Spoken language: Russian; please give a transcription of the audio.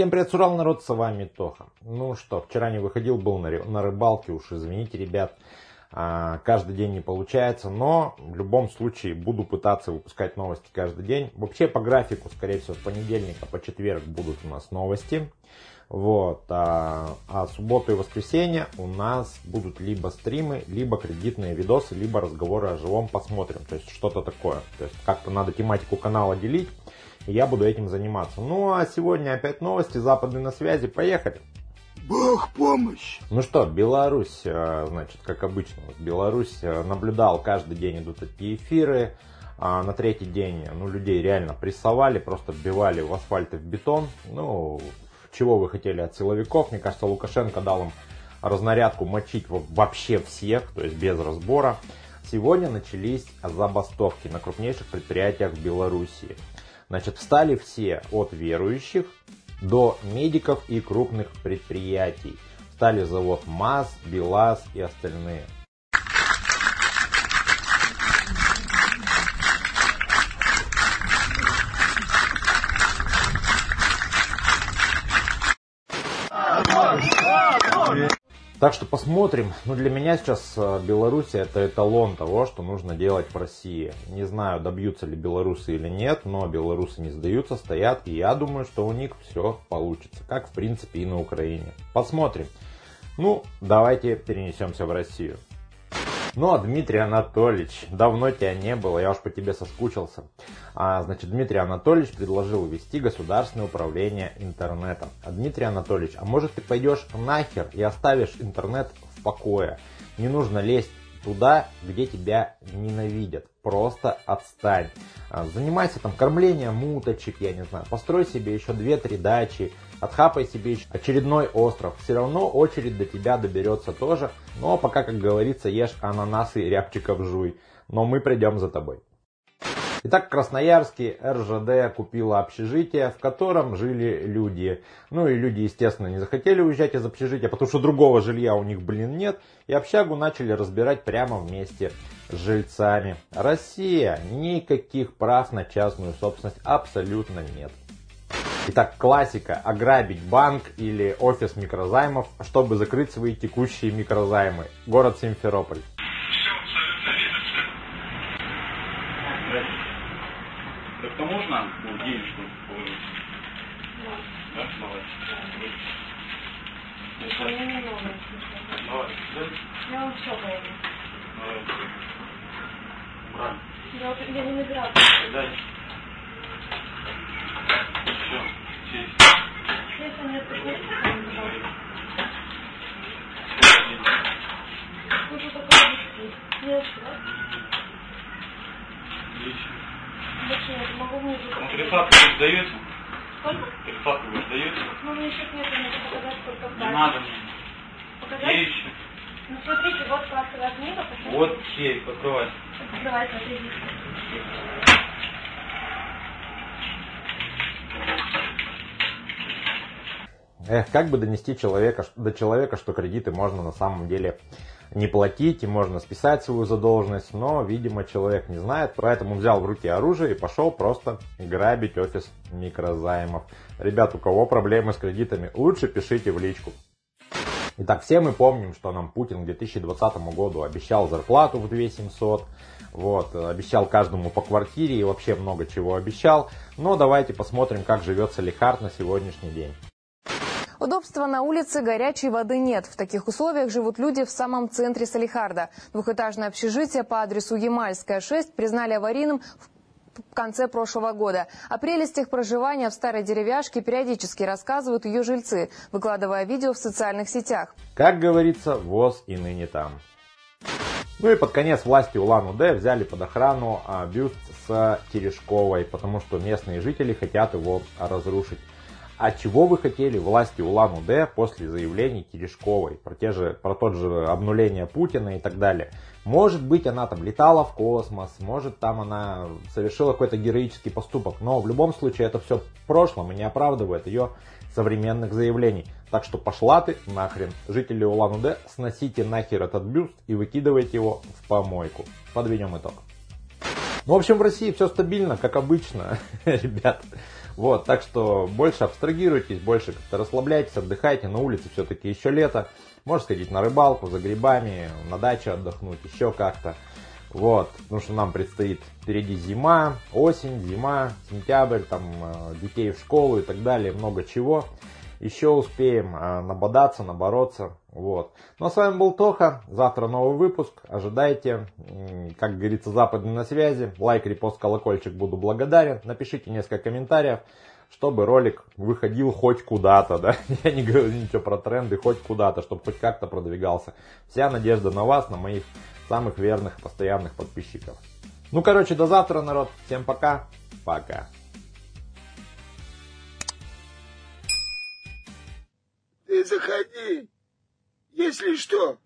Всем привет, Сурал народ, с вами Тоха. Ну что, вчера не выходил, был на, на рыбалке, уж извините, ребят. А, каждый день не получается, но в любом случае буду пытаться выпускать новости каждый день. Вообще по графику, скорее всего, с понедельника по четверг будут у нас новости. Вот, а, а субботу и воскресенье у нас будут либо стримы, либо кредитные видосы, либо разговоры о живом посмотрим. То есть что-то такое. То есть как-то надо тематику канала делить и я буду этим заниматься. Ну а сегодня опять новости, западные на связи, поехали. Бог помощь! Ну что, Беларусь, э, значит, как обычно, Беларусь э, наблюдал, каждый день идут такие эфиры, а на третий день, ну, людей реально прессовали, просто вбивали в асфальт и в бетон. Ну, чего вы хотели от силовиков? Мне кажется, Лукашенко дал им разнарядку мочить вообще всех, то есть без разбора. Сегодня начались забастовки на крупнейших предприятиях в Беларуси. Значит, встали все от верующих до медиков и крупных предприятий. Стали завод МАЗ, БелАЗ и остальные. Так что посмотрим. Ну, для меня сейчас э, Беларусь это эталон того, что нужно делать в России. Не знаю, добьются ли белорусы или нет, но белорусы не сдаются, стоят, и я думаю, что у них все получится. Как, в принципе, и на Украине. Посмотрим. Ну, давайте перенесемся в Россию. Ну, а Дмитрий Анатольевич, давно тебя не было, я уж по тебе соскучился. А, значит, Дмитрий Анатольевич предложил ввести государственное управление интернетом. А Дмитрий Анатольевич, а может ты пойдешь нахер и оставишь интернет в покое? Не нужно лезть туда, где тебя ненавидят. Просто отстань. А, занимайся там кормлением уточек, я не знаю. Построй себе еще 2-3 дачи отхапай себе очередной остров. Все равно очередь до тебя доберется тоже. Но пока, как говорится, ешь ананасы рябчиков жуй. Но мы придем за тобой. Итак, в Красноярске РЖД купила общежитие, в котором жили люди. Ну и люди, естественно, не захотели уезжать из общежития, потому что другого жилья у них, блин, нет. И общагу начали разбирать прямо вместе с жильцами. Россия, никаких прав на частную собственность абсолютно нет. Итак, классика. Ограбить банк или офис микрозаймов, чтобы закрыть свои текущие микрозаймы. Город Симферополь. Так то можно ну, денежку положить? Да, давай. Давай. Я вам все говорю. Брать. Я, я не набирала. Дай. Все. Сесть. Если мне приходится, то не ввести. Нет, да? Отлично. Больше нет, могу музыку. Ну, показать. Сколько? Трефак вы сдаете? Ну, мне счет нет, мне надо показать, сколько в Не надо мне. Показать? Есть еще. Ну, смотрите, вот классовая книга. посмотрите. Вот сейф, открывай. Давай, смотрите. Эх, как бы донести человека, до человека, что кредиты можно на самом деле не платить и можно списать свою задолженность, но, видимо, человек не знает, поэтому взял в руки оружие и пошел просто грабить офис микрозаймов. Ребят, у кого проблемы с кредитами, лучше пишите в личку. Итак, все мы помним, что нам Путин к 2020 году обещал зарплату в 2700, вот, обещал каждому по квартире и вообще много чего обещал. Но давайте посмотрим, как живет Салихард на сегодняшний день. Удобства на улице, горячей воды нет. В таких условиях живут люди в самом центре Салихарда. Двухэтажное общежитие по адресу Ямальская, 6 признали аварийным в конце прошлого года. О прелестях проживания в старой деревяшке периодически рассказывают ее жильцы, выкладывая видео в социальных сетях. Как говорится, ВОЗ и ныне там. Ну и под конец власти Улан-Удэ взяли под охрану а, бюст с Терешковой, потому что местные жители хотят его разрушить. А чего вы хотели власти Улан-Удэ после заявлений Терешковой про, те же, про тот же обнуление Путина и так далее? Может быть, она там летала в космос, может, там она совершила какой-то героический поступок, но в любом случае это все в прошлом и не оправдывает ее современных заявлений. Так что пошла ты нахрен. Жители Улан-Удэ, сносите нахер этот бюст и выкидывайте его в помойку. Подведем итог. Ну, в общем, в России все стабильно, как обычно, ребят. Вот, так что больше абстрагируйтесь, больше как-то расслабляйтесь, отдыхайте. На улице все-таки еще лето. Можно сходить на рыбалку, за грибами, на даче отдохнуть, еще как-то. Вот, потому что нам предстоит впереди зима, осень, зима, сентябрь, там э, детей в школу и так далее, много чего. Еще успеем э, набодаться, набороться. Вот. Ну а с вами был Тоха. Завтра новый выпуск. Ожидайте. Как говорится, западный на связи. Лайк, репост, колокольчик буду благодарен. Напишите несколько комментариев, чтобы ролик выходил хоть куда-то. Да? Я не говорю ничего про тренды, хоть куда-то, чтобы хоть как-то продвигался. Вся надежда на вас, на моих самых верных, постоянных подписчиков. Ну, короче, до завтра, народ. Всем пока. Пока. Заходи. Если что,